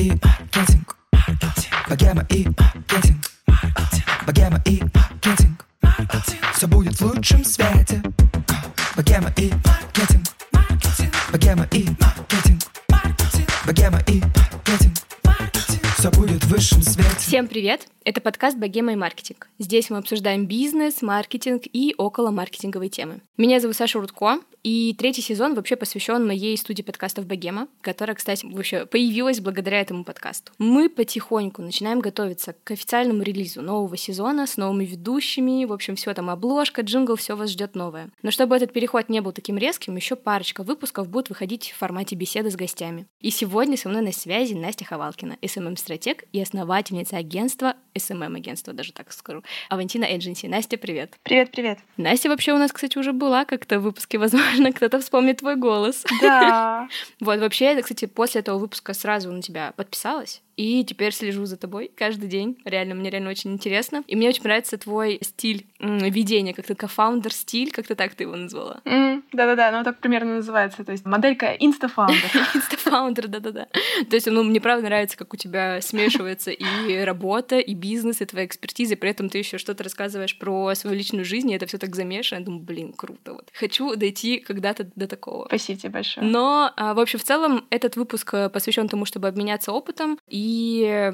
и маркетинг. Богема и маркетинг. Богема и маркетинг. Все будет в лучшем свете. Всем привет! Это подкаст «Богема и маркетинг». Здесь мы обсуждаем бизнес, маркетинг и около маркетинговой темы. Меня зовут Саша Рудко, и третий сезон вообще посвящен моей студии подкастов «Богема», которая, кстати, вообще появилась благодаря этому подкасту. Мы потихоньку начинаем готовиться к официальному релизу нового сезона с новыми ведущими, в общем, все там обложка, джингл, все вас ждет новое. Но чтобы этот переход не был таким резким, еще парочка выпусков будет выходить в формате беседы с гостями. И сегодня со мной на связи Настя Ховалкина, SMM-стратег и основательница агентства SMM-агентство, даже так скажу. Авантина Эдженси. Настя, привет. Привет, привет. Настя вообще у нас, кстати, уже была как-то в выпуске, возможно, кто-то вспомнит твой голос. Да. Вот, вообще, я, кстати, после этого выпуска сразу на тебя подписалась, и теперь слежу за тобой каждый день. Реально, мне реально очень интересно. И мне очень нравится твой стиль ведения, как-то cofounder стиль, как-то так ты его назвала. Mm, да-да-да, ну так примерно называется. То есть моделька instafounder. Instafounder, да-да-да. То есть, ну, мне правда нравится, как у тебя смешивается и работа, и бизнес, и твоя экспертиза, и при этом ты еще что-то рассказываешь про свою личную жизнь, и это все так замешано. Я думаю, блин, круто. Вот. Хочу дойти когда-то до такого. Спасибо тебе большое. Но, а, в общем, в целом, этот выпуск э, посвящен тому, чтобы обменяться опытом, и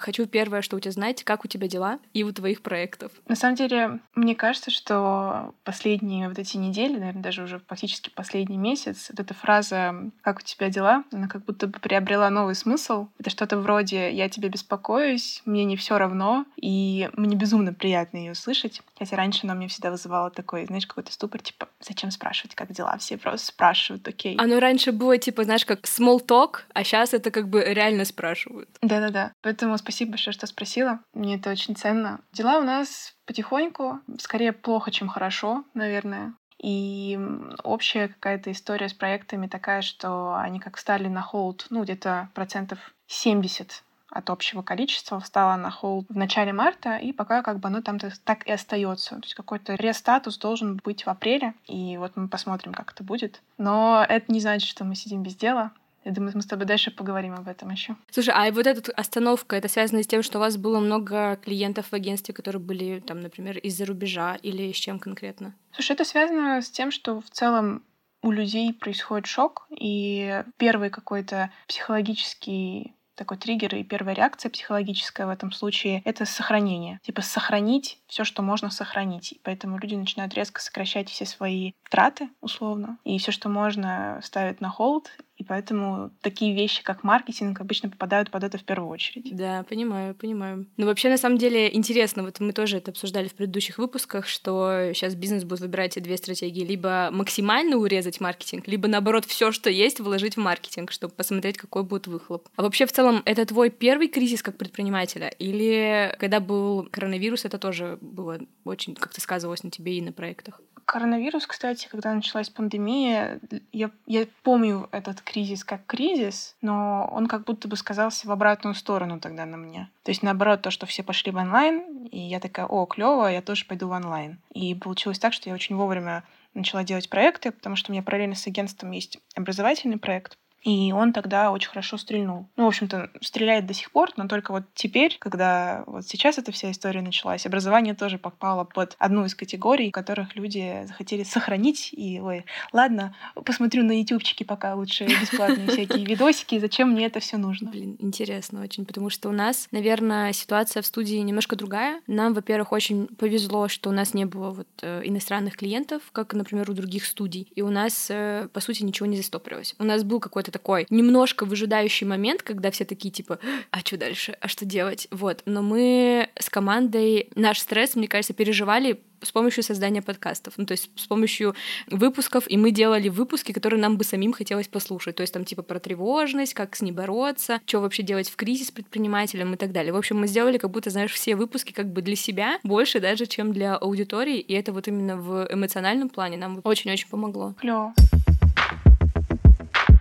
хочу первое, что у тебя знать, как у тебя дела и у твоих проектов. На самом деле, мне кажется, что последние вот эти недели, наверное, даже уже фактически последний месяц, вот эта фраза «как у тебя дела?», она как будто бы приобрела новый смысл. Это что-то вроде «я тебе беспокоюсь», «мне не все равно», и мне безумно приятно ее слышать. Хотя раньше она мне всегда вызывала такой, знаешь, какой-то ступор, типа, зачем спрашивать, как дела? Все просто спрашивают, окей. Оно раньше было, типа, знаешь, как small talk, а сейчас это как бы реально спрашивают. Да-да-да. Поэтому спасибо большое, что спросила. Мне это очень ценно. Дела у нас потихоньку, скорее плохо, чем хорошо, наверное. И общая какая-то история с проектами такая, что они как стали на холд, ну, где-то процентов 70 от общего количества встала на холд в начале марта, и пока как бы оно там так и остается. То есть какой-то рестатус должен быть в апреле, и вот мы посмотрим, как это будет. Но это не значит, что мы сидим без дела. Я думаю, мы с тобой дальше поговорим об этом еще. Слушай, а вот эта остановка, это связано с тем, что у вас было много клиентов в агентстве, которые были, там, например, из-за рубежа или с чем конкретно? Слушай, это связано с тем, что в целом у людей происходит шок, и первый какой-то психологический такой триггер и первая реакция психологическая в этом случае — это сохранение. Типа сохранить все, что можно сохранить. И поэтому люди начинают резко сокращать все свои траты, условно, и все, что можно, ставят на холд, и поэтому такие вещи, как маркетинг, обычно попадают под это в первую очередь. Да, понимаю, понимаю. Ну, вообще, на самом деле, интересно, вот мы тоже это обсуждали в предыдущих выпусках, что сейчас бизнес будет выбирать две стратегии. Либо максимально урезать маркетинг, либо, наоборот, все, что есть, вложить в маркетинг, чтобы посмотреть, какой будет выхлоп. А вообще, в целом, это твой первый кризис как предпринимателя? Или когда был коронавирус, это тоже было очень как-то сказывалось на тебе и на проектах? Коронавирус, кстати, когда началась пандемия, я, я помню этот кризис как кризис, но он как будто бы сказался в обратную сторону тогда на мне. То есть наоборот, то, что все пошли в онлайн, и я такая, о, клево, я тоже пойду в онлайн. И получилось так, что я очень вовремя начала делать проекты, потому что у меня параллельно с агентством есть образовательный проект, и он тогда очень хорошо стрельнул. Ну, в общем-то, стреляет до сих пор, но только вот теперь, когда вот сейчас эта вся история началась, образование тоже попало под одну из категорий, которых люди захотели сохранить. И, ой, ладно, посмотрю на ютубчики пока лучше бесплатные всякие видосики, зачем мне это все нужно. Блин, интересно очень, потому что у нас, наверное, ситуация в студии немножко другая. Нам, во-первых, очень повезло, что у нас не было вот э, иностранных клиентов, как, например, у других студий, и у нас, э, по сути, ничего не застопорилось. У нас был какой-то такой немножко выжидающий момент, когда все такие типа, а что дальше, а что делать? Вот. Но мы с командой наш стресс, мне кажется, переживали с помощью создания подкастов, ну, то есть с помощью выпусков, и мы делали выпуски, которые нам бы самим хотелось послушать, то есть там типа про тревожность, как с ней бороться, что вообще делать в кризис предпринимателям и так далее. В общем, мы сделали как будто, знаешь, все выпуски как бы для себя, больше даже, чем для аудитории, и это вот именно в эмоциональном плане нам очень-очень помогло. Клево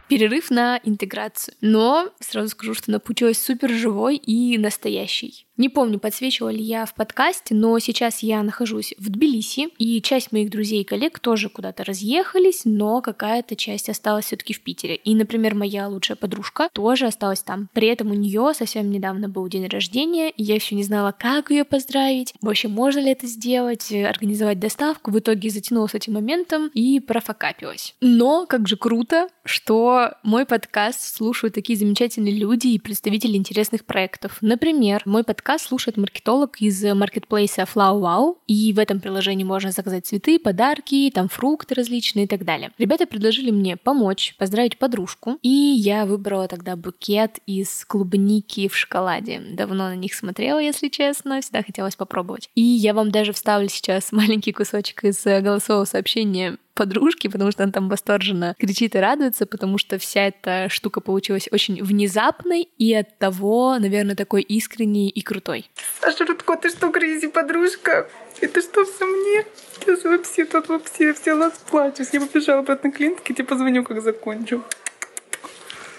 перерыв на интеграцию. Но сразу скажу, что она получилась супер живой и настоящей. Не помню, подсвечивала я в подкасте, но сейчас я нахожусь в Тбилиси, и часть моих друзей и коллег тоже куда-то разъехались, но какая-то часть осталась все-таки в Питере. И, например, моя лучшая подружка тоже осталась там. При этом у нее совсем недавно был день рождения, и я еще не знала, как ее поздравить, вообще можно ли это сделать, организовать доставку. В итоге затянула с этим моментом и профокапилась. Но как же круто, что мой подкаст слушают такие замечательные люди и представители интересных проектов. Например, мой подкаст слушает маркетолог из маркетплейса FlowWow, и в этом приложении можно заказать цветы, подарки, там фрукты различные и так далее. Ребята предложили мне помочь, поздравить подружку, и я выбрала тогда букет из клубники в шоколаде. Давно на них смотрела, если честно, всегда хотелось попробовать. И я вам даже вставлю сейчас маленький кусочек из голосового сообщения подружки, потому что она там восторженно кричит и радуется, потому что вся эта штука получилась очень внезапной и от того, наверное, такой искренней и крутой. Саша Рудко, ты что, грызи, подружка? Это что все мне? Сейчас вообще тут вообще все расплачусь. Я побежала обратно к клиентке, тебе позвоню, как закончу.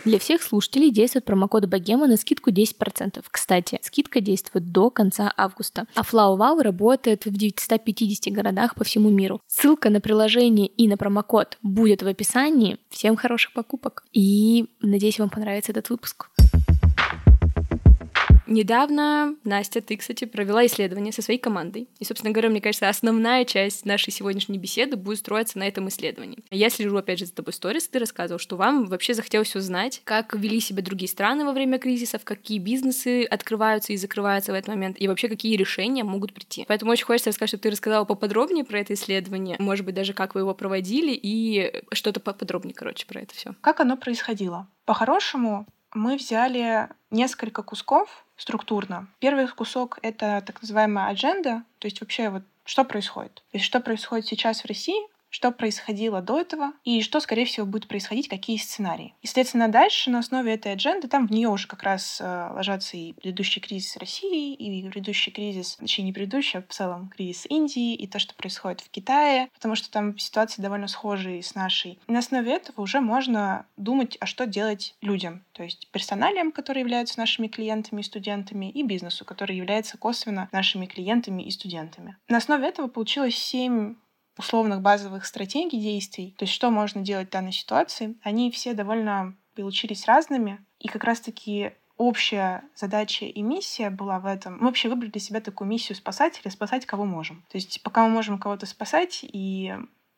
Для всех слушателей действует промокод Богема на скидку 10%. Кстати, скидка действует до конца августа. А FlowWow работает в 950 городах по всему миру. Ссылка на приложение и на промокод будет в описании. Всем хороших покупок. И надеюсь, вам понравится этот выпуск. Недавно, Настя, ты, кстати, провела исследование со своей командой. И, собственно говоря, мне кажется, основная часть нашей сегодняшней беседы будет строиться на этом исследовании. Я слежу, опять же, за тобой сторис, ты рассказывал, что вам вообще захотелось узнать, как вели себя другие страны во время кризисов, какие бизнесы открываются и закрываются в этот момент, и вообще какие решения могут прийти. Поэтому очень хочется рассказать, чтобы ты рассказала поподробнее про это исследование, может быть, даже как вы его проводили, и что-то поподробнее, короче, про это все. Как оно происходило? По-хорошему, мы взяли несколько кусков структурно. Первый кусок — это так называемая адженда, то есть вообще вот что происходит. То есть что происходит сейчас в России, что происходило до этого и что, скорее всего, будет происходить, какие сценарии. И, следственно, дальше на основе этой адженды, там в нее уже как раз э, ложатся и предыдущий кризис России, и предыдущий кризис, точнее, не предыдущий, а в целом кризис Индии, и то, что происходит в Китае, потому что там ситуации довольно схожие с нашей. И на основе этого уже можно думать, а что делать людям, то есть персоналиям, которые являются нашими клиентами и студентами, и бизнесу, который является косвенно нашими клиентами и студентами. На основе этого получилось семь условных базовых стратегий действий, то есть что можно делать в данной ситуации, они все довольно получились разными. И как раз-таки общая задача и миссия была в этом. Мы вообще выбрали для себя такую миссию спасателя, спасать кого можем. То есть пока мы можем кого-то спасать и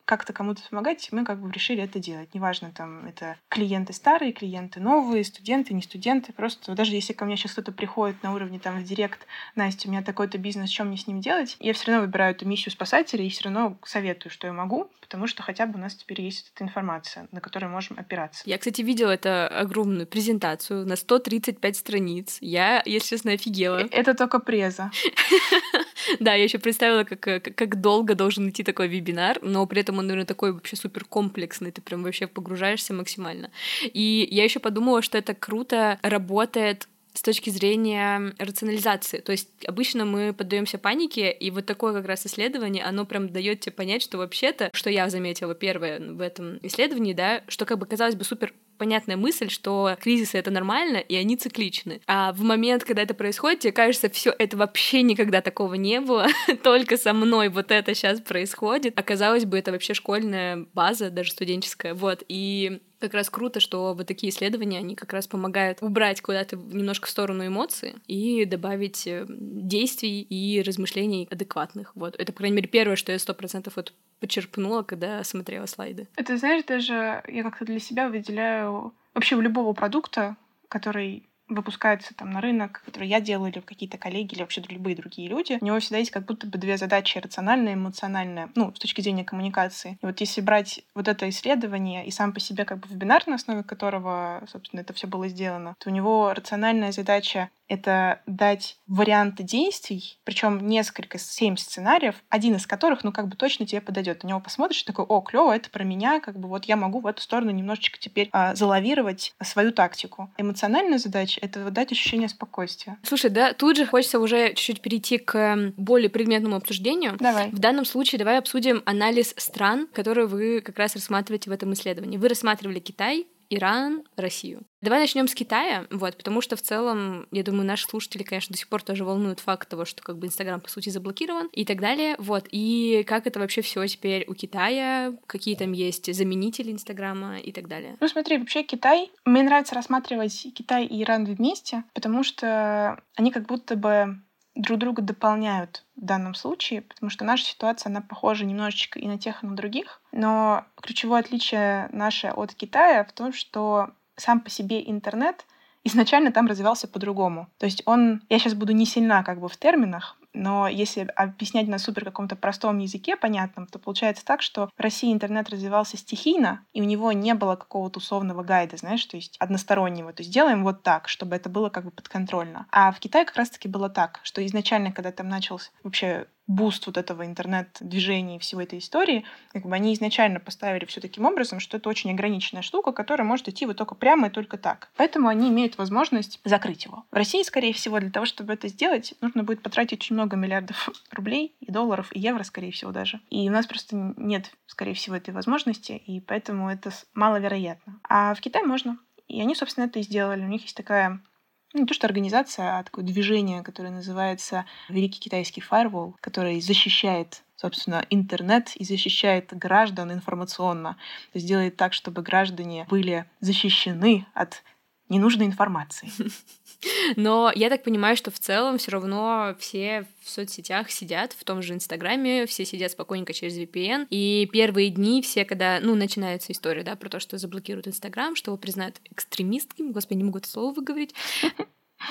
как-то кому-то помогать, мы как бы решили это делать. Неважно, там, это клиенты старые, клиенты новые, студенты, не студенты. Просто даже если ко мне сейчас кто-то приходит на уровне там в директ, Настя, у меня такой-то бизнес, что мне с ним делать, я все равно выбираю эту миссию спасателя и все равно советую, что я могу, потому что хотя бы у нас теперь есть эта информация, на которую можем опираться. Я, кстати, видела это огромную презентацию на 135 страниц. Я, если честно, офигела. Э, это только преза. Да, я еще представила, как, как долго должен идти такой вебинар, но при этом он, наверное, такой вообще супер комплексный, ты прям вообще погружаешься максимально. И я еще подумала, что это круто работает с точки зрения рационализации. То есть обычно мы поддаемся панике, и вот такое как раз исследование, оно прям дает тебе понять, что вообще-то, что я заметила первое в этом исследовании, да, что как бы казалось бы супер понятная мысль, что кризисы это нормально, и они цикличны. А в момент, когда это происходит, тебе кажется, все это вообще никогда такого не было, только со мной вот это сейчас происходит. Оказалось бы, это вообще школьная база, даже студенческая. Вот. И как раз круто, что вот такие исследования, они как раз помогают убрать куда-то немножко в сторону эмоции и добавить э, действий и размышлений адекватных. Вот. Это, по крайней мере, первое, что я сто процентов вот почерпнула, когда смотрела слайды. Это, знаешь, даже я как-то для себя выделяю вообще у любого продукта, который выпускается там на рынок, который я делаю, или какие-то коллеги, или вообще любые другие люди, у него всегда есть как будто бы две задачи, рациональная и эмоциональная, ну, с точки зрения коммуникации. И вот если брать вот это исследование и сам по себе как бы вебинар, на основе которого, собственно, это все было сделано, то у него рациональная задача это дать варианты действий, причем несколько, семь сценариев, один из которых, ну, как бы точно тебе подойдет. На него посмотришь, такой, о, клево, это про меня, как бы вот я могу в эту сторону немножечко теперь а, залавировать свою тактику. Эмоциональная задача — это дать ощущение спокойствия. Слушай, да, тут же хочется уже чуть-чуть перейти к более предметному обсуждению. Давай. В данном случае давай обсудим анализ стран, которые вы как раз рассматриваете в этом исследовании. Вы рассматривали Китай, Иран, Россию. Давай начнем с Китая, вот, потому что в целом, я думаю, наши слушатели, конечно, до сих пор тоже волнуют факт того, что как бы Инстаграм, по сути, заблокирован и так далее, вот, и как это вообще все теперь у Китая, какие там есть заменители Инстаграма и так далее. Ну, смотри, вообще Китай, мне нравится рассматривать Китай и Иран вместе, потому что они как будто бы друг друга дополняют в данном случае, потому что наша ситуация, она похожа немножечко и на тех, и на других. Но ключевое отличие наше от Китая в том, что сам по себе интернет изначально там развивался по-другому. То есть он, я сейчас буду не сильна как бы в терминах, но если объяснять на супер каком-то простом языке, понятном, то получается так, что в России интернет развивался стихийно, и у него не было какого-то условного гайда, знаешь, то есть одностороннего. То есть делаем вот так, чтобы это было как бы подконтрольно. А в Китае как раз-таки было так, что изначально, когда там начался вообще буст вот этого интернет-движения и всего этой истории, как бы они изначально поставили все таким образом, что это очень ограниченная штука, которая может идти вот только прямо и только так. Поэтому они имеют возможность закрыть его. В России, скорее всего, для того, чтобы это сделать, нужно будет потратить очень много миллиардов рублей и долларов, и евро, скорее всего, даже. И у нас просто нет, скорее всего, этой возможности, и поэтому это маловероятно. А в Китае можно. И они, собственно, это и сделали. У них есть такая ну, не то что организация, а такое движение, которое называется Великий китайский фаервол, который защищает собственно, интернет и защищает граждан информационно. То есть делает так, чтобы граждане были защищены от ненужной информации. Но я так понимаю, что в целом все равно все в соцсетях сидят, в том же Инстаграме, все сидят спокойненько через VPN. И первые дни все, когда, ну, начинается история, да, про то, что заблокируют Инстаграм, что его признают экстремистками, господи, не могу это слово выговорить.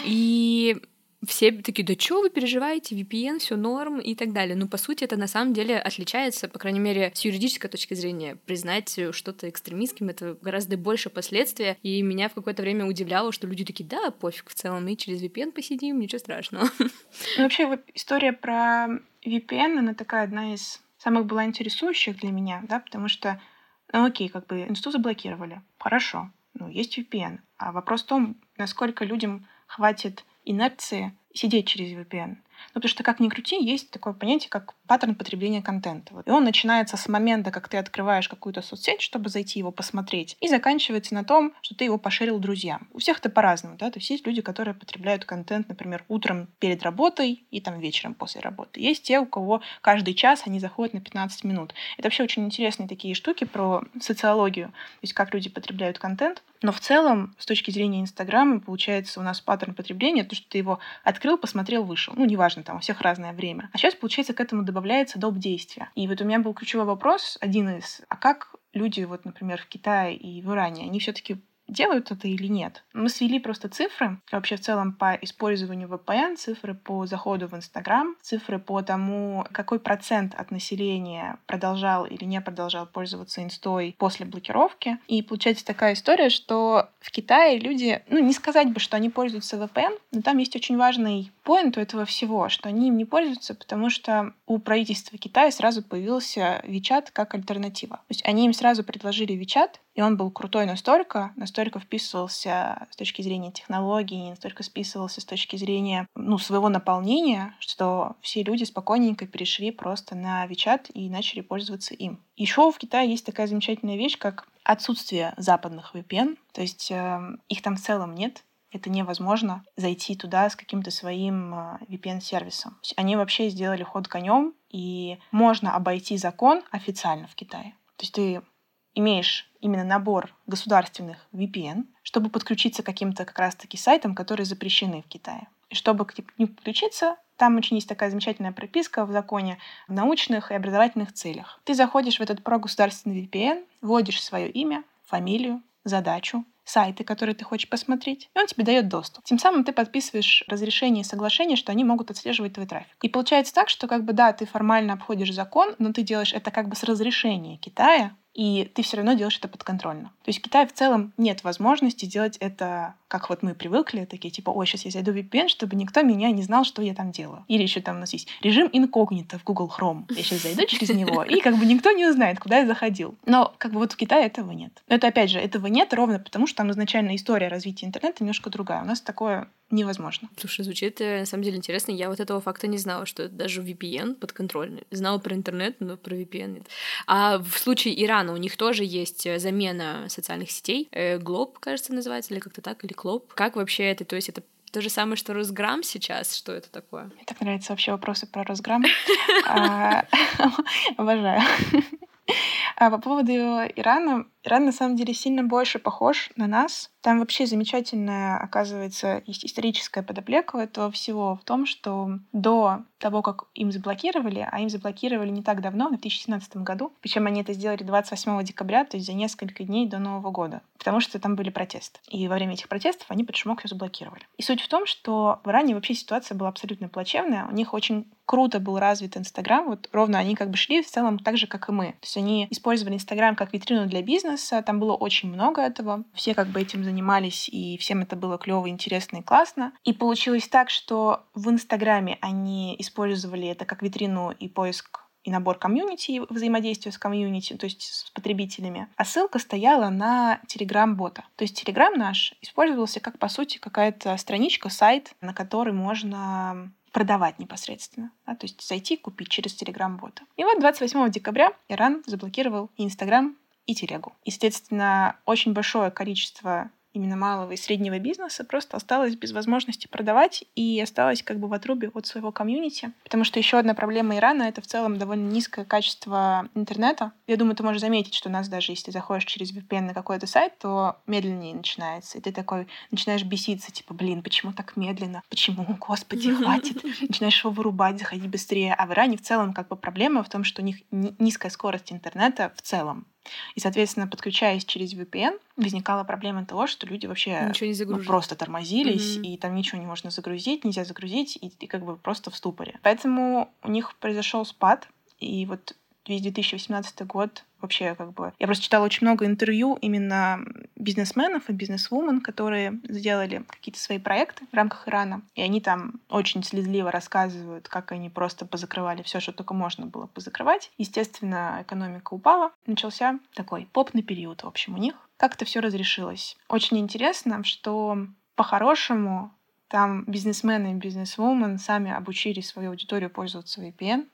И все такие, да что вы переживаете, VPN, все норм и так далее. Но по сути это на самом деле отличается, по крайней мере, с юридической точки зрения. Признать что-то экстремистским — это гораздо больше последствия. И меня в какое-то время удивляло, что люди такие, да, пофиг в целом, мы через VPN посидим, ничего страшного. Ну, вообще, история про VPN, она такая одна из самых была интересующих для меня, да, потому что, ну окей, как бы институт заблокировали, хорошо, ну, есть VPN. А вопрос в том, насколько людям хватит инерции сидеть через VPN. Ну, потому что, как ни крути, есть такое понятие, как паттерн потребления контента. И он начинается с момента, как ты открываешь какую-то соцсеть, чтобы зайти его посмотреть, и заканчивается на том, что ты его поширил друзьям. У всех это по-разному, да, то есть есть люди, которые потребляют контент, например, утром перед работой и там вечером после работы. Есть те, у кого каждый час они заходят на 15 минут. Это вообще очень интересные такие штуки про социологию, то есть как люди потребляют контент. Но в целом, с точки зрения Инстаграма, получается у нас паттерн потребления, то, что ты его открыл, посмотрел, вышел. Ну, неважно, там у всех разное время. А сейчас, получается, к этому добавляется доп. действия. И вот у меня был ключевой вопрос, один из, а как люди, вот, например, в Китае и в Иране, они все-таки делают это или нет. Мы свели просто цифры, вообще в целом по использованию VPN, цифры по заходу в Инстаграм, цифры по тому, какой процент от населения продолжал или не продолжал пользоваться инстой после блокировки. И получается такая история, что в Китае люди, ну не сказать бы, что они пользуются VPN, но там есть очень важный поинт у этого всего, что они им не пользуются, потому что у правительства Китая сразу появился WeChat как альтернатива. То есть они им сразу предложили WeChat, и он был крутой настолько, настолько вписывался с точки зрения технологий, настолько списывался с точки зрения ну, своего наполнения, что все люди спокойненько перешли просто на WeChat и начали пользоваться им. Еще в Китае есть такая замечательная вещь, как отсутствие западных VPN, то есть э, их там в целом нет, это невозможно зайти туда с каким-то своим э, VPN-сервисом. Они вообще сделали ход конем, и можно обойти закон официально в Китае. То есть ты имеешь именно набор государственных VPN, чтобы подключиться к каким-то как раз-таки сайтам, которые запрещены в Китае. И чтобы к ним подключиться, там очень есть такая замечательная прописка в законе в научных и образовательных целях. Ты заходишь в этот прогосударственный VPN, вводишь свое имя, фамилию, задачу, сайты, которые ты хочешь посмотреть, и он тебе дает доступ. Тем самым ты подписываешь разрешение и соглашение, что они могут отслеживать твой трафик. И получается так, что как бы да, ты формально обходишь закон, но ты делаешь это как бы с разрешения Китая, и ты все равно делаешь это подконтрольно. То есть в Китае в целом нет возможности сделать это как вот мы привыкли, такие типа, ой, сейчас я зайду в VPN, чтобы никто меня не знал, что я там делаю. Или еще там у нас есть режим инкогнито в Google Chrome. Я сейчас зайду через него, и как бы никто не узнает, куда я заходил. Но как бы вот в Китае этого нет. Но это опять же, этого нет ровно потому, что там изначально история развития интернета немножко другая. У нас такое невозможно. Слушай, звучит э, на самом деле интересно. Я вот этого факта не знала, что даже VPN подконтрольный. Знала про интернет, но про VPN нет. А в случае Ирана у них тоже есть э, замена социальных сетей. Глоб, кажется, называется, или как-то так, или Клоп. Как вообще это? То есть это то же самое, что Росграм сейчас? Что это такое? Мне так нравятся вообще вопросы про Росграм. А, обожаю. А по поводу Ирана, Иран на самом деле сильно больше похож на нас. Там вообще замечательная, оказывается, историческая подоплека этого всего в том, что до того, как им заблокировали, а им заблокировали не так давно, в 2017 году, причем они это сделали 28 декабря, то есть за несколько дней до Нового года, потому что там были протесты. И во время этих протестов они под шумок все заблокировали. И суть в том, что в Иране вообще ситуация была абсолютно плачевная. У них очень круто был развит Инстаграм. Вот ровно они как бы шли в целом так же, как и мы. То есть они использовали Инстаграм как витрину для бизнеса. Там было очень много этого. Все как бы этим занимались, и всем это было клево, интересно и классно. И получилось так, что в Инстаграме они использовали это как витрину и поиск и набор комьюнити, взаимодействия с комьюнити, то есть с потребителями. А ссылка стояла на Telegram-бота. То есть Telegram наш использовался как, по сути, какая-то страничка, сайт, на который можно продавать непосредственно. Да, то есть зайти и купить через Telegram-бота. И вот 28 декабря Иран заблокировал и Инстаграм, и Телегу. Естественно, очень большое количество именно малого и среднего бизнеса просто осталась без возможности продавать и осталась как бы в отрубе от своего комьюнити. Потому что еще одна проблема Ирана — это в целом довольно низкое качество интернета. Я думаю, ты можешь заметить, что у нас даже если заходишь через VPN на какой-то сайт, то медленнее начинается. И ты такой начинаешь беситься, типа, блин, почему так медленно? Почему? Господи, хватит. Начинаешь его вырубать, заходить быстрее. А в Иране в целом как бы проблема в том, что у них низкая скорость интернета в целом. И, соответственно, подключаясь через VPN, возникала проблема того, что люди вообще ну, просто тормозились, mm-hmm. и там ничего не можно загрузить, нельзя загрузить, и ты как бы просто в ступоре. Поэтому у них произошел спад, и вот весь 2018 год вообще как бы... Я просто читала очень много интервью именно бизнесменов и бизнесвумен, которые сделали какие-то свои проекты в рамках Ирана. И они там очень слезливо рассказывают, как они просто позакрывали все, что только можно было позакрывать. Естественно, экономика упала. Начался такой попный период, в общем, у них. Как это все разрешилось? Очень интересно, что по-хорошему там бизнесмены и бизнесвумен сами обучили свою аудиторию пользоваться VPN,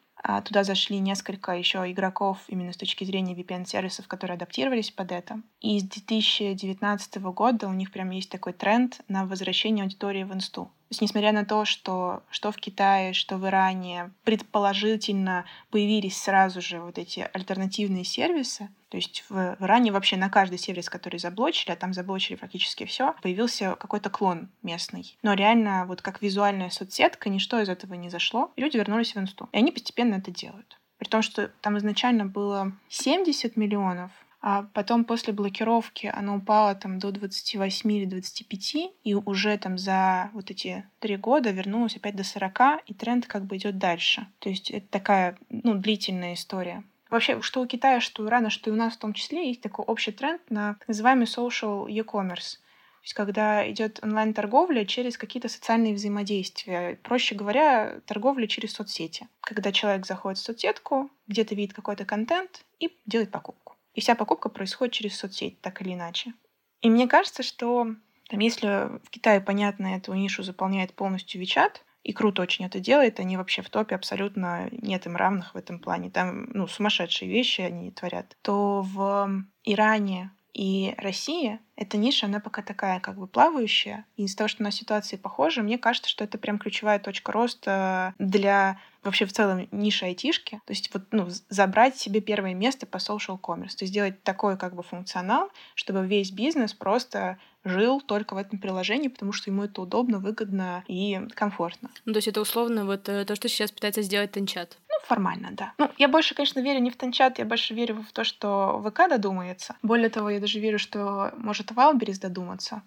туда зашли несколько еще игроков именно с точки зрения VPN-сервисов, которые адаптировались под это. И с 2019 года у них прям есть такой тренд на возвращение аудитории в инсту. То есть, несмотря на то, что что в Китае, что в Иране предположительно появились сразу же вот эти альтернативные сервисы, то есть в Иране вообще на каждый сервис, который заблочили, а там заблочили практически все, появился какой-то клон местный. Но реально вот как визуальная соцсетка ничто из этого не зашло, и люди вернулись в инсту. И они постепенно это делают. При том, что там изначально было 70 миллионов, а потом после блокировки оно упало там до 28 или 25, и уже там за вот эти три года вернулось опять до 40, и тренд как бы идет дальше. То есть это такая, ну, длительная история. Вообще, что у Китая, что у Ирана, что и у нас в том числе, есть такой общий тренд на так называемый social e-commerce. То есть когда идет онлайн-торговля через какие-то социальные взаимодействия. Проще говоря, торговля через соцсети. Когда человек заходит в соцсетку, где-то видит какой-то контент и делает покупку. И вся покупка происходит через соцсеть, так или иначе. И мне кажется, что там, если в Китае, понятно, эту нишу заполняет полностью WeChat, и круто очень это делает, они вообще в топе абсолютно нет им равных в этом плане. Там, ну, сумасшедшие вещи они творят. То в Иране и России эта ниша, она пока такая как бы плавающая. И из-за того, что у нас ситуации похожи, мне кажется, что это прям ключевая точка роста для вообще в целом ниши айтишки. То есть вот, ну, забрать себе первое место по social commerce. То есть сделать такой как бы функционал, чтобы весь бизнес просто жил только в этом приложении, потому что ему это удобно, выгодно и комфортно. Ну, то есть это условно вот э, то, что сейчас пытается сделать Тенчат. Ну, формально, да. Ну, я больше, конечно, верю не в Тенчат, я больше верю в то, что ВК додумается. Более того, я даже верю, что может Валберис додуматься.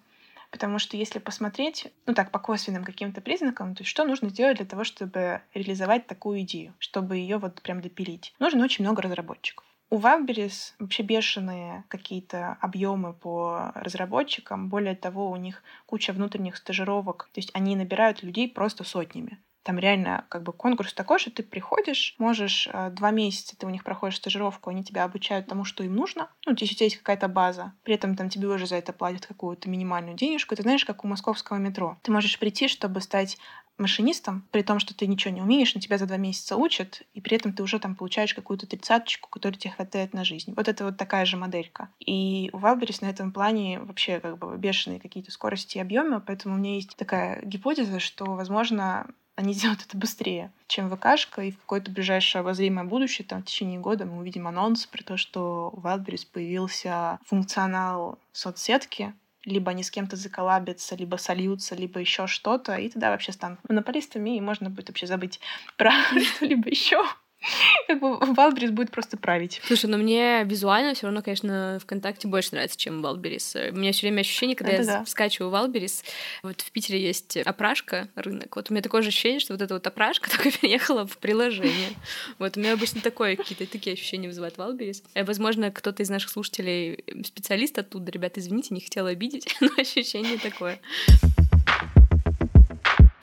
Потому что если посмотреть, ну так, по косвенным каким-то признакам, то есть что нужно сделать для того, чтобы реализовать такую идею, чтобы ее вот прям допилить? Нужно очень много разработчиков. У Wildberries вообще бешеные какие-то объемы по разработчикам. Более того, у них куча внутренних стажировок. То есть они набирают людей просто сотнями. Там реально как бы конкурс такой, что ты приходишь, можешь э, два месяца ты у них проходишь стажировку, они тебя обучают тому, что им нужно. Ну, есть у тебя есть какая-то база, при этом там тебе уже за это платят какую-то минимальную денежку. Ты знаешь, как у московского метро. Ты можешь прийти, чтобы стать машинистом, при том, что ты ничего не умеешь, на тебя за два месяца учат, и при этом ты уже там получаешь какую-то тридцаточку, которая тебе хватает на жизнь. Вот это вот такая же моделька. И у Wildberries на этом плане вообще как бы бешеные какие-то скорости и объемы, поэтому у меня есть такая гипотеза, что, возможно, они сделают это быстрее, чем ВКшка, и в какое-то ближайшее обозримое будущее, там, в течение года мы увидим анонс про то, что у Wildberries появился функционал соцсетки, либо они с кем-то заколабятся, либо сольются, либо еще что-то, и тогда вообще станут монополистами, и можно будет вообще забыть про что-либо еще. Как бы Wildberries будет просто править. Слушай, но мне визуально все равно, конечно, ВКонтакте больше нравится, чем Wildberries. У меня все время ощущение, когда Это я да. скачиваю Wildberries, вот в Питере есть опрашка, рынок. Вот у меня такое же ощущение, что вот эта вот опрашка только переехала в приложение. Вот у меня обычно такое какие-то такие ощущения вызывает Валберис. Э, возможно, кто-то из наших слушателей специалист оттуда, ребята, извините, не хотела обидеть, но ощущение такое.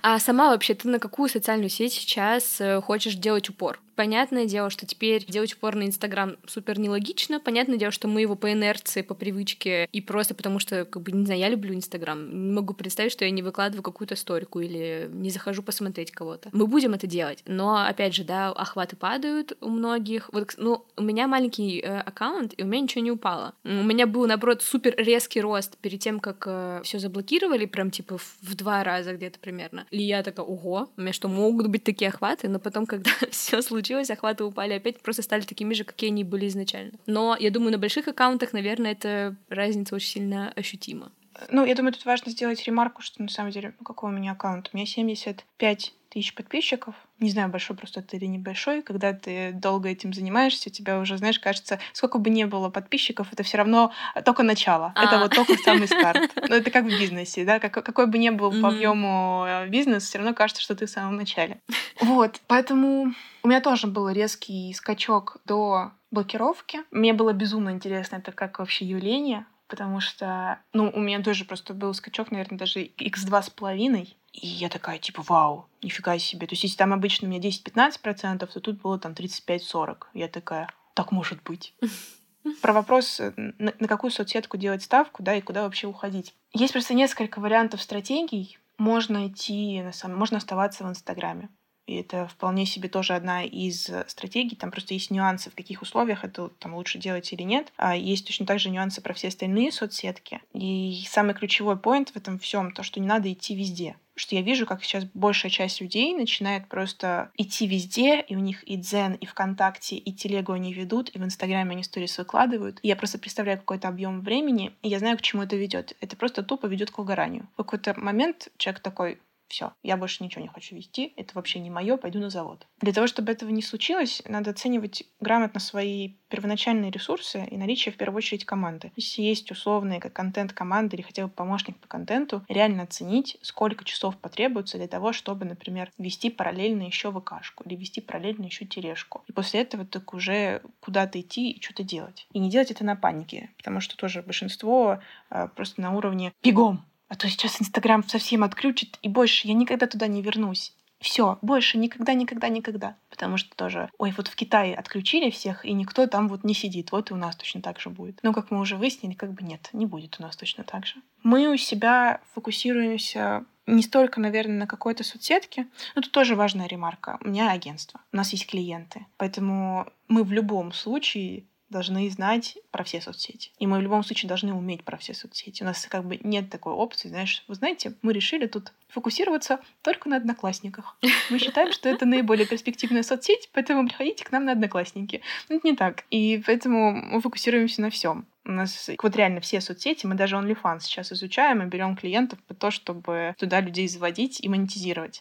А сама вообще ты на какую социальную сеть сейчас э, хочешь делать упор? Понятное дело, что теперь делать упор на Инстаграм супер нелогично. Понятное дело, что мы его по инерции, по привычке и просто потому что, как бы, не знаю, я люблю Инстаграм. Не могу представить, что я не выкладываю какую-то сторику или не захожу посмотреть кого-то. Мы будем это делать, но, опять же, да, охваты падают у многих. Вот, ну, у меня маленький э, аккаунт, и у меня ничего не упало. У меня был, наоборот, супер резкий рост перед тем, как э, все заблокировали, прям, типа, в, в два раза где-то примерно. И я такая, ого, у меня что, могут быть такие охваты? Но потом, когда все случилось, случилось, охваты упали опять, просто стали такими же, какие они были изначально. Но я думаю, на больших аккаунтах, наверное, эта разница очень сильно ощутима. Ну, я думаю, тут важно сделать ремарку, что на самом деле, ну, какой у меня аккаунт? У меня 75 тысяч подписчиков. Не знаю, большой просто это или небольшой. Когда ты долго этим занимаешься, у тебя уже, знаешь, кажется, сколько бы ни было подписчиков, это все равно только начало. А. Это вот только самый старт. Ну, это как в бизнесе, да? Как, какой бы ни был по объему э, бизнес, все равно кажется, что ты в самом начале. Вот, поэтому у меня тоже был резкий скачок до блокировки. Мне было безумно интересно, это как вообще явление, потому что, ну, у меня тоже просто был скачок, наверное, даже x2 с половиной, и я такая, типа, вау, нифига себе. То есть, если там обычно у меня 10-15%, то тут было там 35-40. Я такая, так может быть. Про вопрос, э, на, на какую соцсетку делать ставку, да, и куда вообще уходить. Есть просто несколько вариантов стратегий. Можно идти, на самом, можно оставаться в Инстаграме. И это вполне себе тоже одна из стратегий. Там просто есть нюансы, в каких условиях это там лучше делать или нет. А есть точно так же нюансы про все остальные соцсетки. И самый ключевой поинт в этом всем то, что не надо идти везде что я вижу, как сейчас большая часть людей начинает просто идти везде, и у них и Дзен, и ВКонтакте, и Телегу они ведут, и в Инстаграме они сторис выкладывают. И я просто представляю какой-то объем времени, и я знаю, к чему это ведет. Это просто тупо ведет к выгоранию. В какой-то момент человек такой, все, я больше ничего не хочу вести, это вообще не мое, пойду на завод. Для того, чтобы этого не случилось, надо оценивать грамотно свои первоначальные ресурсы и наличие, в первую очередь, команды. Если есть условные как контент команды или хотя бы помощник по контенту, реально оценить, сколько часов потребуется для того, чтобы, например, вести параллельно еще ВКшку или вести параллельно еще тележку. И после этого так уже куда-то идти и что-то делать. И не делать это на панике, потому что тоже большинство э, просто на уровне «бегом», а то сейчас Инстаграм совсем отключит, и больше я никогда туда не вернусь. Все, больше никогда, никогда, никогда. Потому что тоже, ой, вот в Китае отключили всех, и никто там вот не сидит. Вот и у нас точно так же будет. Но, как мы уже выяснили, как бы нет, не будет у нас точно так же. Мы у себя фокусируемся не столько, наверное, на какой-то соцсетке, но тут тоже важная ремарка. У меня агентство, у нас есть клиенты, поэтому мы в любом случае должны знать про все соцсети. И мы в любом случае должны уметь про все соцсети. У нас как бы нет такой опции, знаешь, вы знаете, мы решили тут фокусироваться только на одноклассниках. Мы считаем, что это наиболее перспективная соцсеть, поэтому приходите к нам на одноклассники. Но это не так. И поэтому мы фокусируемся на всем. У нас вот реально все соцсети, мы даже OnlyFans сейчас изучаем и берем клиентов по то, чтобы туда людей заводить и монетизировать.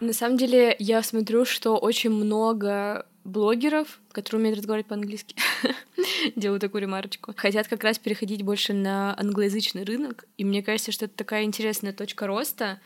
На самом деле, я смотрю, что очень много блогеров, которые умеют разговаривать по-английски, делаю такую ремарочку, хотят как раз переходить больше на англоязычный рынок. И мне кажется, что это такая интересная точка роста,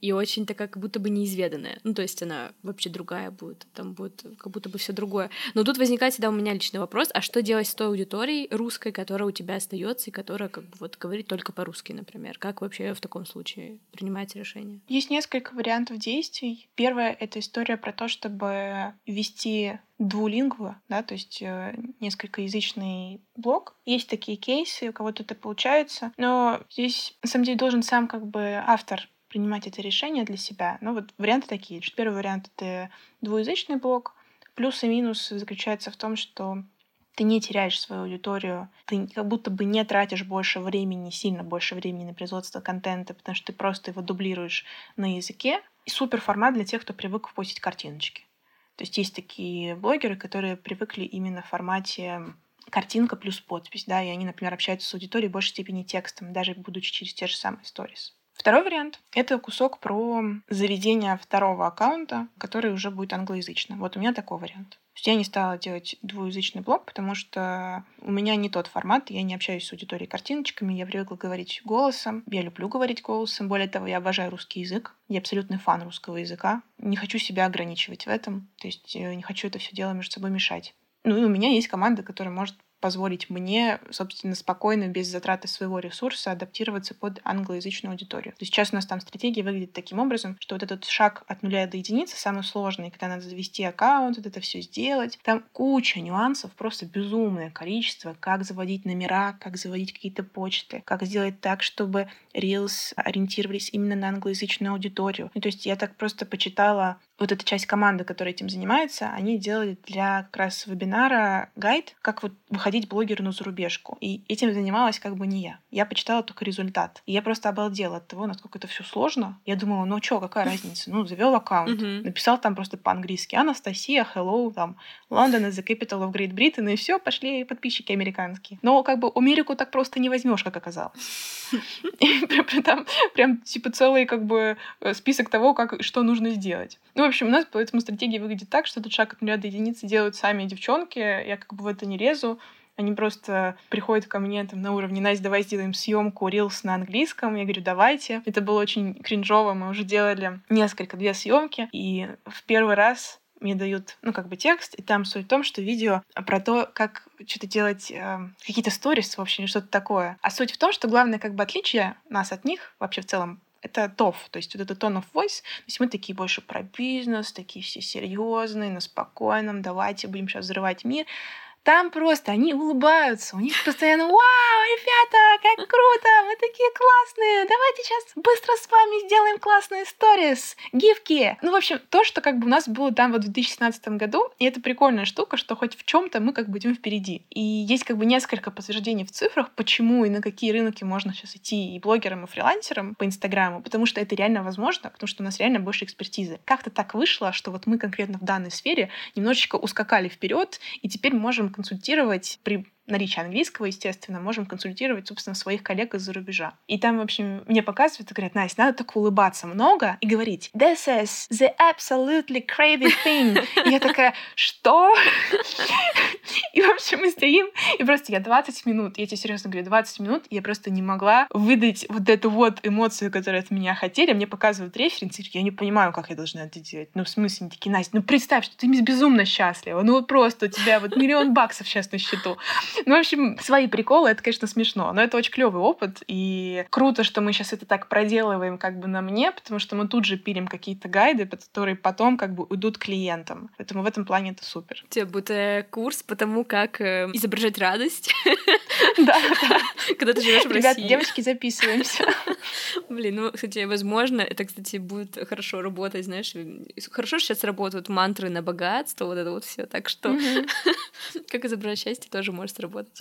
и очень такая как будто бы неизведанная. Ну, то есть она вообще другая будет, там будет как будто бы все другое. Но тут возникает всегда у меня личный вопрос, а что делать с той аудиторией русской, которая у тебя остается и которая как бы вот говорит только по-русски, например? Как вообще в таком случае принимаете решение? Есть несколько вариантов действий. Первое — это история про то, чтобы вести двулингву, да, то есть э, несколькоязычный блок. Есть такие кейсы, у кого-то это получается, но здесь, на самом деле, должен сам как бы автор принимать это решение для себя. Ну вот варианты такие. Первый вариант — это двуязычный блок. Плюс и минус заключается в том, что ты не теряешь свою аудиторию, ты как будто бы не тратишь больше времени, сильно больше времени на производство контента, потому что ты просто его дублируешь на языке. И супер формат для тех, кто привык постить картиночки. То есть есть такие блогеры, которые привыкли именно в формате картинка плюс подпись, да, и они, например, общаются с аудиторией в большей степени текстом, даже будучи через те же самые сторис. Второй вариант — это кусок про заведение второго аккаунта, который уже будет англоязычным. Вот у меня такой вариант. То есть я не стала делать двуязычный блог, потому что у меня не тот формат, я не общаюсь с аудиторией картиночками, я привыкла говорить голосом, я люблю говорить голосом, более того, я обожаю русский язык, я абсолютный фан русского языка, не хочу себя ограничивать в этом, то есть э, не хочу это все дело между собой мешать. Ну и у меня есть команда, которая может позволить мне, собственно, спокойно, без затраты своего ресурса адаптироваться под англоязычную аудиторию. То есть сейчас у нас там стратегия выглядит таким образом, что вот этот шаг от нуля до единицы самый сложный, когда надо завести аккаунт, вот это все сделать. Там куча нюансов, просто безумное количество, как заводить номера, как заводить какие-то почты, как сделать так, чтобы Reels ориентировались именно на англоязычную аудиторию. Ну, то есть я так просто почитала вот эта часть команды, которая этим занимается, они делали для как раз вебинара гайд, как вот выходить блогеру на зарубежку. И этим занималась как бы не я. Я почитала только результат. И я просто обалдела от того, насколько это все сложно. Я думала, ну что, какая разница? Ну, завел аккаунт, написал там просто по-английски Анастасия, hello, там, London is the capital of Great Britain, и все, пошли подписчики американские. Но как бы Америку так просто не возьмешь, как оказалось. Там прям типа целый как бы э, список того, как, что нужно сделать. Ну, в общем, у нас поэтому стратегия выглядит так, что этот шаг от нуля до единицы делают сами девчонки. Я как бы в это не лезу. Они просто приходят ко мне там на уровне «Настя, давай сделаем съемку Reels на английском». Я говорю, давайте. Это было очень кринжово. Мы уже делали несколько, две съемки. И в первый раз мне дают, ну, как бы текст, и там суть в том, что видео про то, как что-то делать, э, какие-то сторис, в общем, что-то такое. А суть в том, что главное как бы отличие нас от них, вообще в целом, это тоф, то есть вот это tone of voice. То есть мы такие больше про бизнес, такие все серьезные, на спокойном, давайте будем сейчас взрывать мир. Там просто они улыбаются, у них постоянно «Вау, ребята, как круто, мы такие классные, давайте сейчас быстро с вами сделаем классные сторис, гифки». Ну, в общем, то, что как бы у нас было там вот в 2017 году, и это прикольная штука, что хоть в чем то мы как бы идем впереди. И есть как бы несколько подтверждений в цифрах, почему и на какие рынки можно сейчас идти и блогерам, и фрилансерам по Инстаграму, потому что это реально возможно, потому что у нас реально больше экспертизы. Как-то так вышло, что вот мы конкретно в данной сфере немножечко ускакали вперед, и теперь можем консультировать при наличии английского, естественно, можем консультировать, собственно, своих коллег из-за рубежа. И там, в общем, мне показывают и говорят, Настя, надо только улыбаться много и говорить «This is the absolutely crazy thing». И я такая «Что?» И, в общем, мы стоим, и просто я 20 минут, я тебе серьезно говорю, 20 минут, я просто не могла выдать вот эту вот эмоцию, которую от меня хотели. Мне показывают референсы, я не понимаю, как я должна это делать. Ну, в смысле, они такие, Настя, ну представь, что ты безумно счастлива, ну вот просто у тебя вот миллион баксов сейчас на счету. Ну, в общем, свои приколы, это, конечно, смешно, но это очень клевый опыт, и круто, что мы сейчас это так проделываем как бы на мне, потому что мы тут же пилим какие-то гайды, которые потом как бы уйдут клиентам. Поэтому в этом плане это супер. У тебя будет э, курс по тому, как э, изображать радость. Да, да. Когда ты живешь в России. Ребята, девочки, записываемся. Блин, ну, кстати, возможно, это, кстати, будет хорошо работать, знаешь, хорошо сейчас работают мантры на богатство, вот это вот все, так что как изображать счастье тоже может сработать.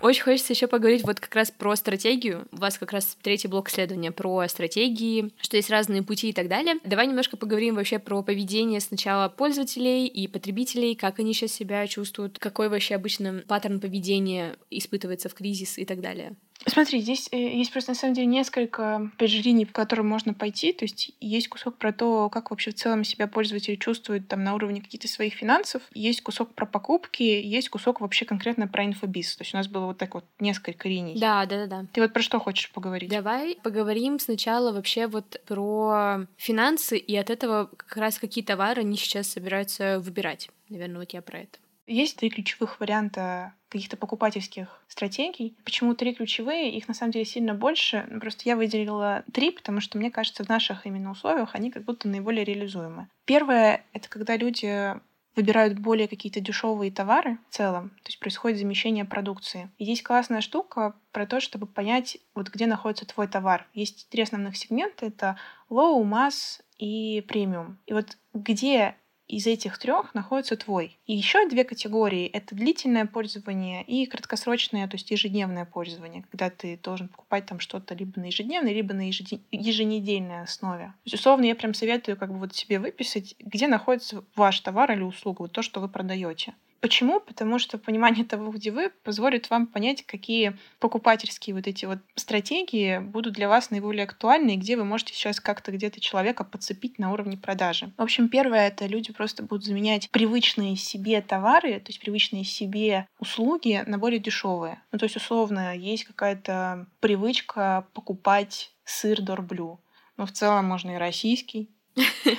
Очень хочется еще поговорить вот как раз про стратегию. У вас как раз третий блок исследования про стратегии, что есть разные пути и так далее. Давай немножко поговорим вообще про поведение сначала пользователей и потребителей, как они сейчас себя чувствуют, какой вообще обычно паттерн поведения испытывается в кризис и так далее. Смотри, здесь э, есть просто на самом деле несколько линий, по которым можно пойти. То есть есть кусок про то, как вообще в целом себя пользователь чувствует там на уровне каких-то своих финансов. Есть кусок про покупки, есть кусок вообще конкретно про инфобиз. То есть у нас было вот так вот несколько линий. Да, да, да, да. Ты вот про что хочешь поговорить? Давай поговорим сначала вообще вот про финансы, и от этого как раз какие товары они сейчас собираются выбирать. Наверное, вот я про это. Есть три ключевых варианта каких-то покупательских стратегий. Почему три ключевые? Их на самом деле сильно больше. Просто я выделила три, потому что мне кажется, в наших именно условиях они как будто наиболее реализуемы. Первое — это когда люди выбирают более какие-то дешевые товары в целом, то есть происходит замещение продукции. И здесь классная штука про то, чтобы понять, вот где находится твой товар. Есть три основных сегмента — это low, mass и премиум. И вот где из этих трех находится твой. И еще две категории — это длительное пользование и краткосрочное, то есть ежедневное пользование, когда ты должен покупать там что-то либо на ежедневной, либо на еженедельной основе. То есть, условно, я прям советую как бы вот себе выписать, где находится ваш товар или услуга, вот то, что вы продаете. Почему? Потому что понимание того, где вы, позволит вам понять, какие покупательские вот эти вот стратегии будут для вас наиболее актуальны, и где вы можете сейчас как-то где-то человека подцепить на уровне продажи. В общем, первое — это люди просто будут заменять привычные себе товары, то есть привычные себе услуги на более дешевые. Ну, то есть, условно, есть какая-то привычка покупать сыр дорблю. Но в целом можно и российский,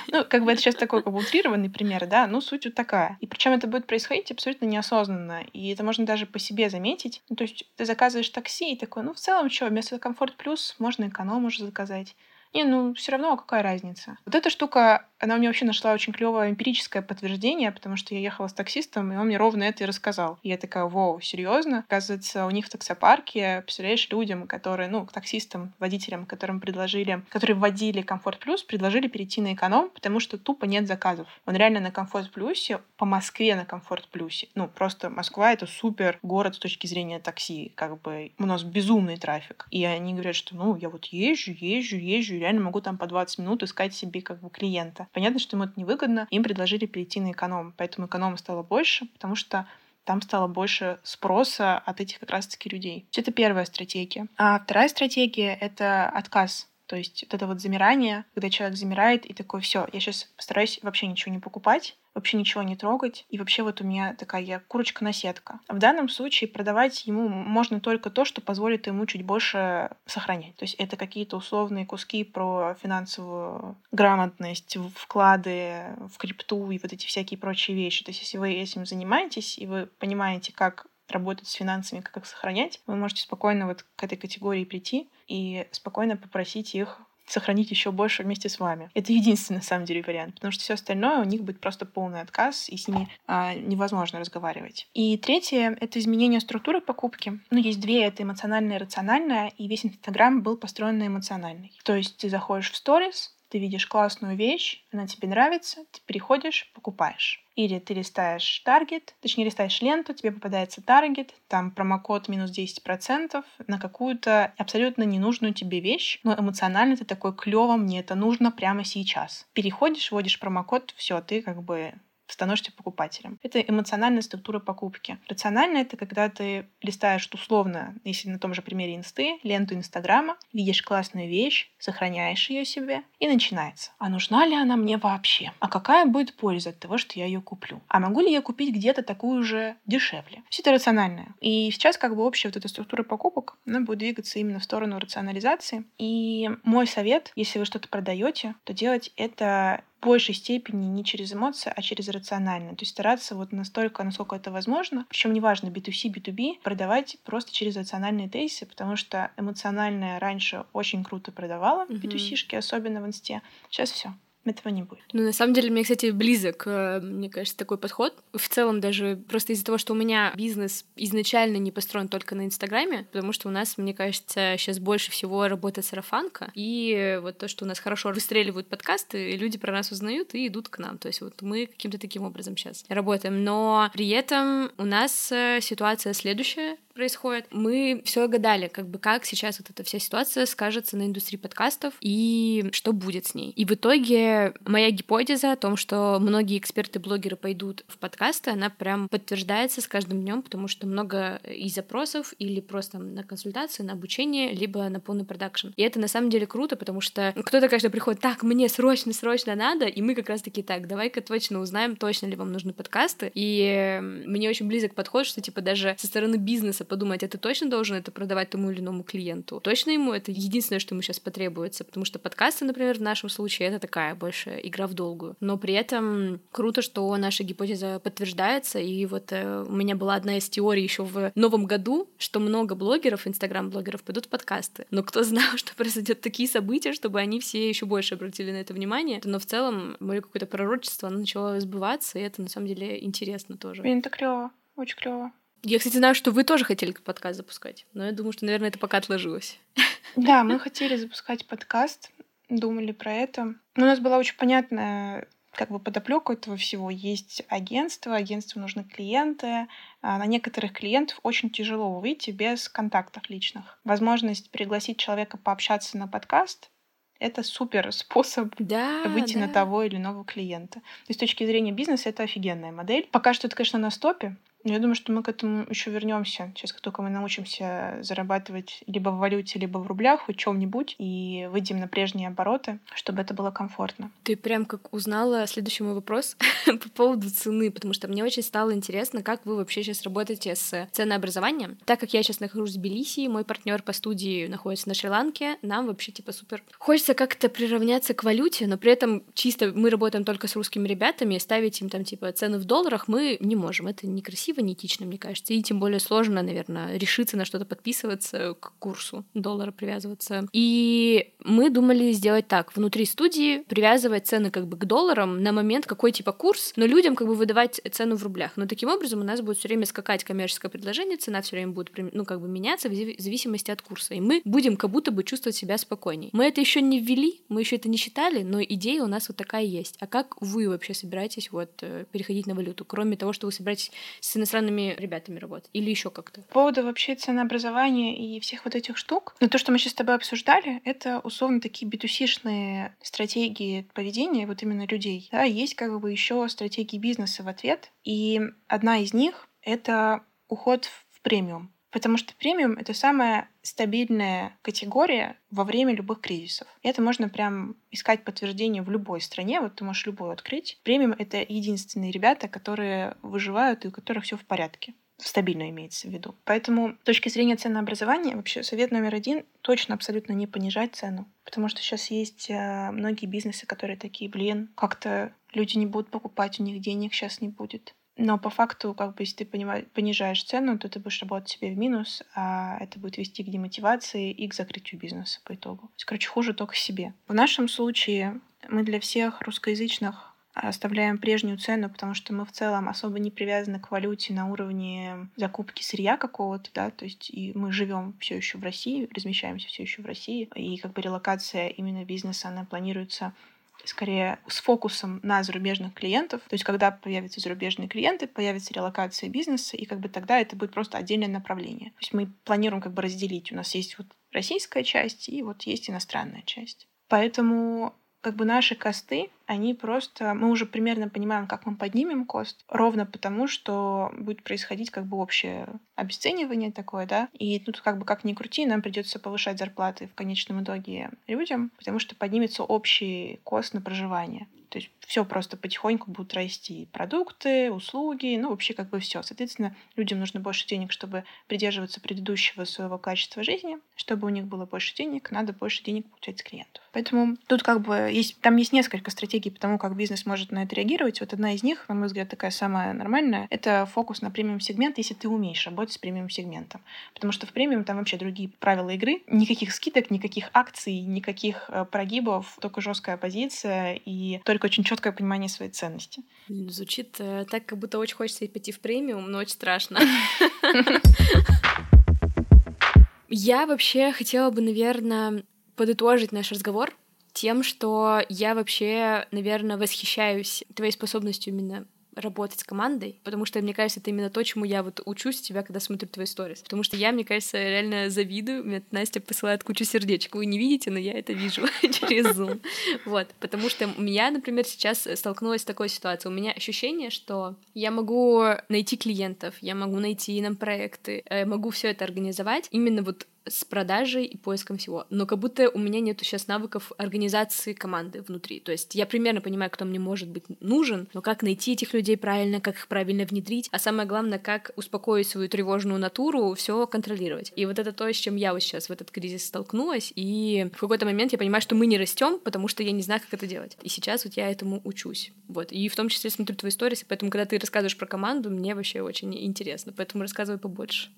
ну, как бы это сейчас такой как бы утрированный пример, да, но суть вот такая. И причем это будет происходить абсолютно неосознанно. И это можно даже по себе заметить. Ну, то есть ты заказываешь такси и такой, ну, в целом, что, вместо комфорт плюс можно эконом уже заказать. Не, ну все равно какая разница. Вот эта штука, она у меня вообще нашла очень клевое эмпирическое подтверждение, потому что я ехала с таксистом, и он мне ровно это и рассказал. И я такая, вау, серьезно? Оказывается, у них в таксопарке, представляешь, людям, которые, ну, таксистам, водителям, которым предложили, которые вводили Комфорт Плюс, предложили перейти на эконом, потому что тупо нет заказов. Он реально на Комфорт Плюсе, по Москве на Комфорт Плюсе. Ну, просто Москва — это супер город с точки зрения такси. Как бы у нас безумный трафик. И они говорят, что, ну, я вот езжу, езжу, езжу, реально могу там по 20 минут искать себе как бы клиента. Понятно, что им это невыгодно. Им предложили перейти на эконом. Поэтому эконома стало больше, потому что там стало больше спроса от этих как раз-таки людей. Это первая стратегия. А вторая стратегия — это отказ то есть вот это вот замирание, когда человек замирает и такой, все, я сейчас постараюсь вообще ничего не покупать, вообще ничего не трогать. И вообще вот у меня такая я курочка на сетка. В данном случае продавать ему можно только то, что позволит ему чуть больше сохранять. То есть это какие-то условные куски про финансовую грамотность, вклады в крипту и вот эти всякие прочие вещи. То есть если вы этим занимаетесь и вы понимаете, как работать с финансами, как их сохранять, вы можете спокойно вот к этой категории прийти и спокойно попросить их сохранить еще больше вместе с вами. Это единственный, на самом деле, вариант, потому что все остальное у них будет просто полный отказ, и с ними а, невозможно разговаривать. И третье — это изменение структуры покупки. Ну, есть две — это эмоциональное и рациональное, и весь Инстаграм был построен на эмоциональной. То есть ты заходишь в сторис, ты видишь классную вещь, она тебе нравится, ты переходишь, покупаешь. Или ты листаешь таргет, точнее листаешь ленту, тебе попадается таргет, там промокод минус 10% на какую-то абсолютно ненужную тебе вещь, но эмоционально ты такой клево, мне это нужно прямо сейчас. Переходишь, вводишь промокод, все, ты как бы становишься покупателем. Это эмоциональная структура покупки. Рационально это когда ты листаешь условно, если на том же примере инсты, ленту Инстаграма, видишь классную вещь, сохраняешь ее себе и начинается. А нужна ли она мне вообще? А какая будет польза от того, что я ее куплю? А могу ли я купить где-то такую же дешевле? Все это рациональное. И сейчас как бы общая вот эта структура покупок, она будет двигаться именно в сторону рационализации. И мой совет, если вы что-то продаете, то делать это большей степени не через эмоции, а через рационально. То есть стараться вот настолько, насколько это возможно, причем неважно, B2C, B2B, продавать просто через рациональные тезисы, потому что эмоциональное раньше очень круто продавало, mm-hmm. B2C-шки, особенно в инсте. Сейчас все этого не будет. Ну, на самом деле, мне, кстати, близок, э, мне кажется, такой подход. В целом, даже просто из-за того, что у меня бизнес изначально не построен только на Инстаграме, потому что у нас, мне кажется, сейчас больше всего работает сарафанка, и вот то, что у нас хорошо выстреливают подкасты, и люди про нас узнают и идут к нам. То есть вот мы каким-то таким образом сейчас работаем. Но при этом у нас э, ситуация следующая, происходит. Мы все гадали, как бы как сейчас вот эта вся ситуация скажется на индустрии подкастов и что будет с ней. И в итоге моя гипотеза о том, что многие эксперты-блогеры пойдут в подкасты, она прям подтверждается с каждым днем, потому что много и запросов или просто на консультации, на обучение, либо на полный продакшн. И это на самом деле круто, потому что кто-то, конечно, приходит, так, мне срочно, срочно надо, и мы как раз-таки так, давай-ка точно узнаем, точно ли вам нужны подкасты. И мне очень близок подход, что типа даже со стороны бизнеса подумать, это точно должен это продавать тому или иному клиенту. Точно ему это единственное, что ему сейчас потребуется, потому что подкасты, например, в нашем случае это такая больше игра в долгую. Но при этом круто, что наша гипотеза подтверждается, и вот э, у меня была одна из теорий еще в новом году, что много блогеров, инстаграм-блогеров пойдут в подкасты. Но кто знал, что произойдет такие события, чтобы они все еще больше обратили на это внимание. Но в целом мое какое-то пророчество, оно начало сбываться, и это на самом деле интересно тоже. Блин, это клево, очень клево. Я, кстати, знаю, что вы тоже хотели подкаст запускать, но я думаю, что, наверное, это пока отложилось. Да, мы хотели запускать подкаст, думали про это. Но у нас была очень понятная как бы подоплека этого всего. Есть агентство, агентству нужны клиенты. А на некоторых клиентов очень тяжело выйти без контактов личных. Возможность пригласить человека пообщаться на подкаст это супер способ да, выйти да. на того или иного клиента. То есть с точки зрения бизнеса это офигенная модель. Пока что это, конечно, на стопе, я думаю, что мы к этому еще вернемся. Сейчас, как только мы научимся зарабатывать либо в валюте, либо в рублях, хоть чем-нибудь, и выйдем на прежние обороты, чтобы это было комфортно. Ты прям как узнала следующий мой вопрос по поводу цены, потому что мне очень стало интересно, как вы вообще сейчас работаете с ценообразованием. Так как я сейчас нахожусь в Тбилиси, мой партнер по студии находится на Шри-Ланке, нам вообще типа супер. Хочется как-то приравняться к валюте, но при этом чисто мы работаем только с русскими ребятами, ставить им там типа цены в долларах мы не можем. Это некрасиво красиво, неэтично, мне кажется. И тем более сложно, наверное, решиться на что-то подписываться к курсу доллара привязываться. И мы думали сделать так. Внутри студии привязывать цены как бы к долларам на момент, какой типа курс, но людям как бы выдавать цену в рублях. Но таким образом у нас будет все время скакать коммерческое предложение, цена все время будет ну, как бы меняться в зависимости от курса. И мы будем как будто бы чувствовать себя спокойней. Мы это еще не ввели, мы еще это не считали, но идея у нас вот такая есть. А как вы вообще собираетесь вот э, переходить на валюту, кроме того, что вы собираетесь с иностранными ребятами работать? Или еще как-то? По поводу вообще ценообразования и всех вот этих штук, но то, что мы сейчас с тобой обсуждали, это условно такие битусишные стратегии поведения вот именно людей. Да, есть как бы еще стратегии бизнеса в ответ, и одна из них — это уход в премиум. Потому что премиум — это самая стабильная категория во время любых кризисов. И это можно прям искать подтверждение в любой стране. Вот ты можешь любую открыть. Премиум — это единственные ребята, которые выживают и у которых все в порядке стабильно имеется в виду. Поэтому с точки зрения ценообразования вообще совет номер один — точно абсолютно не понижать цену. Потому что сейчас есть э, многие бизнесы, которые такие, блин, как-то люди не будут покупать, у них денег сейчас не будет. Но по факту, как бы, если ты понижаешь цену, то ты будешь работать себе в минус, а это будет вести к демотивации и к закрытию бизнеса по итогу. То есть, короче, хуже только себе. В нашем случае мы для всех русскоязычных оставляем прежнюю цену, потому что мы в целом особо не привязаны к валюте на уровне закупки сырья какого-то, да, то есть и мы живем все еще в России, размещаемся все еще в России, и как бы релокация именно бизнеса, она планируется скорее с фокусом на зарубежных клиентов. То есть, когда появятся зарубежные клиенты, появится релокация бизнеса, и как бы тогда это будет просто отдельное направление. То есть мы планируем как бы разделить. У нас есть вот российская часть и вот есть иностранная часть. Поэтому как бы наши косты, они просто... Мы уже примерно понимаем, как мы поднимем кост, ровно потому, что будет происходить как бы общее обесценивание такое, да, и тут как бы как ни крути, нам придется повышать зарплаты в конечном итоге людям, потому что поднимется общий кост на проживание. То есть все просто потихоньку будут расти. Продукты, услуги, ну вообще как бы все. Соответственно, людям нужно больше денег, чтобы придерживаться предыдущего своего качества жизни. Чтобы у них было больше денег, надо больше денег получать с клиентов. Поэтому тут как бы есть, там есть несколько стратегий по тому, как бизнес может на это реагировать. Вот одна из них, на мой взгляд, такая самая нормальная, это фокус на премиум-сегмент, если ты умеешь работать с премиум-сегментом. Потому что в премиум там вообще другие правила игры. Никаких скидок, никаких акций, никаких э, прогибов, только жесткая позиция и только очень четкое понимание своей ценности. Звучит э, так, как будто очень хочется пойти в премиум, но очень страшно. Я вообще хотела бы, наверное, подытожить наш разговор тем, что я вообще, наверное, восхищаюсь твоей способностью именно работать с командой, потому что, мне кажется, это именно то, чему я вот учусь тебя, когда смотрю твои сторис. Потому что я, мне кажется, реально завидую. Мне Настя посылает кучу сердечек. Вы не видите, но я это вижу через Zoom. Вот, потому что я, например, сейчас столкнулась с такой ситуацией. У меня ощущение, что я могу найти клиентов, я могу найти нам проекты, я могу все это организовать именно вот с продажей и поиском всего. Но как будто у меня нет сейчас навыков организации команды внутри. То есть я примерно понимаю, кто мне может быть нужен, но как найти этих людей правильно, как их правильно внедрить, а самое главное, как успокоить свою тревожную натуру, все контролировать. И вот это то, с чем я вот сейчас в этот кризис столкнулась, и в какой-то момент я понимаю, что мы не растем, потому что я не знаю, как это делать. И сейчас вот я этому учусь. Вот. И в том числе смотрю твои истории, поэтому, когда ты рассказываешь про команду, мне вообще очень интересно. Поэтому рассказывай побольше.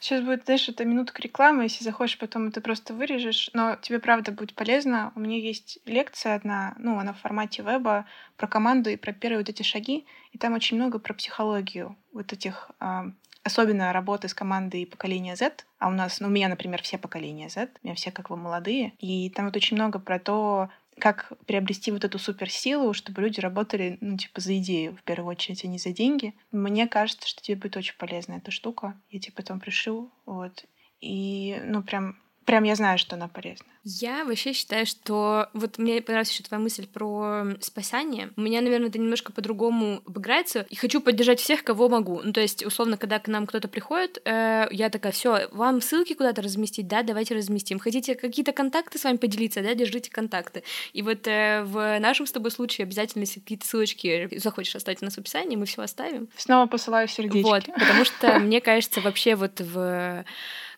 Сейчас будет, знаешь, это минутка рекламы, если захочешь, потом это просто вырежешь, но тебе правда будет полезно. У меня есть лекция одна, ну, она в формате веба, про команду и про первые вот эти шаги, и там очень много про психологию вот этих э, особенно работы с командой поколения Z, а у нас, ну, у меня, например, все поколения Z, у меня все как бы молодые, и там вот очень много про то, как приобрести вот эту суперсилу, чтобы люди работали, ну, типа, за идею, в первую очередь, а не за деньги. Мне кажется, что тебе будет очень полезна эта штука. Я тебе потом пришлю, вот. И, ну, прям, прям я знаю, что она полезна. Я вообще считаю, что вот мне понравилась еще твоя мысль про спасание. У меня, наверное, это немножко по-другому обыграется. И хочу поддержать всех, кого могу. Ну, то есть, условно, когда к нам кто-то приходит, э, я такая, все, вам ссылки куда-то разместить, да, давайте разместим. Хотите какие-то контакты с вами поделиться, да, держите контакты. И вот э, в нашем с тобой случае обязательно, если какие-то ссылочки захочешь оставить у нас в описании, мы все оставим. Снова посылаю сердечки. Вот, потому что мне кажется, вообще вот в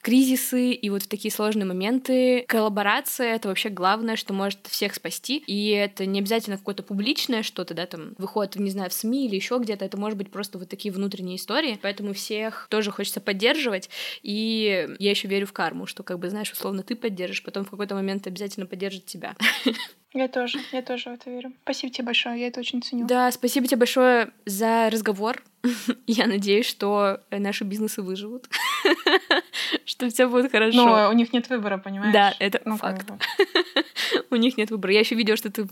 кризисы и вот в такие сложные моменты коллаборация — это вообще главное, что может всех спасти. И это не обязательно какое-то публичное что-то, да, там выходит, не знаю, в СМИ или еще где-то. Это может быть просто вот такие внутренние истории. Поэтому всех тоже хочется поддерживать. И я еще верю в карму, что, как бы, знаешь, условно, ты поддержишь, потом в какой-то момент обязательно поддержит тебя. Я тоже, я тоже в это верю. Спасибо тебе большое, я это очень ценю. Да, спасибо тебе большое за разговор. Я надеюсь, что наши бизнесы выживут, что все будет хорошо. Но у них нет выбора, понимаешь? Да, это ну, факт. У них нет выбора. Я еще видела, что ты в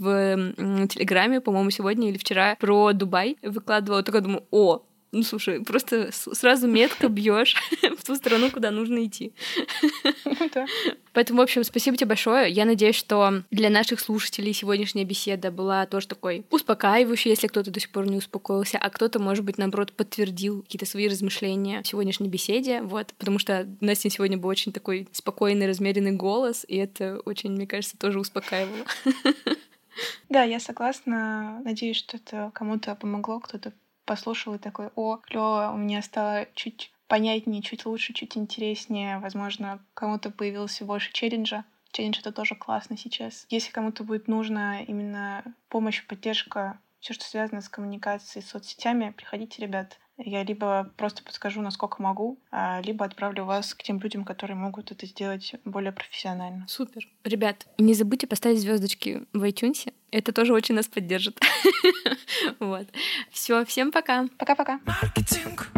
Телеграме, по-моему, сегодня или вчера про Дубай выкладывала. Только думаю, о, ну, слушай, просто сразу метко бьешь в ту страну, куда нужно идти. Поэтому, в общем, спасибо тебе большое. Я надеюсь, что для наших слушателей сегодняшняя беседа была тоже такой успокаивающей, если кто-то до сих пор не успокоился, а кто-то, может быть, наоборот, подтвердил какие-то свои размышления в сегодняшней беседе. Вот, потому что Настя сегодня был очень такой спокойный, размеренный голос, и это очень, мне кажется, тоже успокаивало. Да, я согласна. Надеюсь, что это кому-то помогло, кто-то послушал и такой, о, клево, у меня стало чуть понятнее, чуть лучше, чуть интереснее. Возможно, кому-то появился больше челленджа. Челлендж — это тоже классно сейчас. Если кому-то будет нужна именно помощь, поддержка, все, что связано с коммуникацией, с соцсетями, приходите, ребят. Я либо просто подскажу, насколько могу, а, либо отправлю вас к тем людям, которые могут это сделать более профессионально. Супер. Ребят, не забудьте поставить звездочки в iTunes. Это тоже очень нас поддержит. Вот. Все, всем пока. Пока-пока. Маркетинг.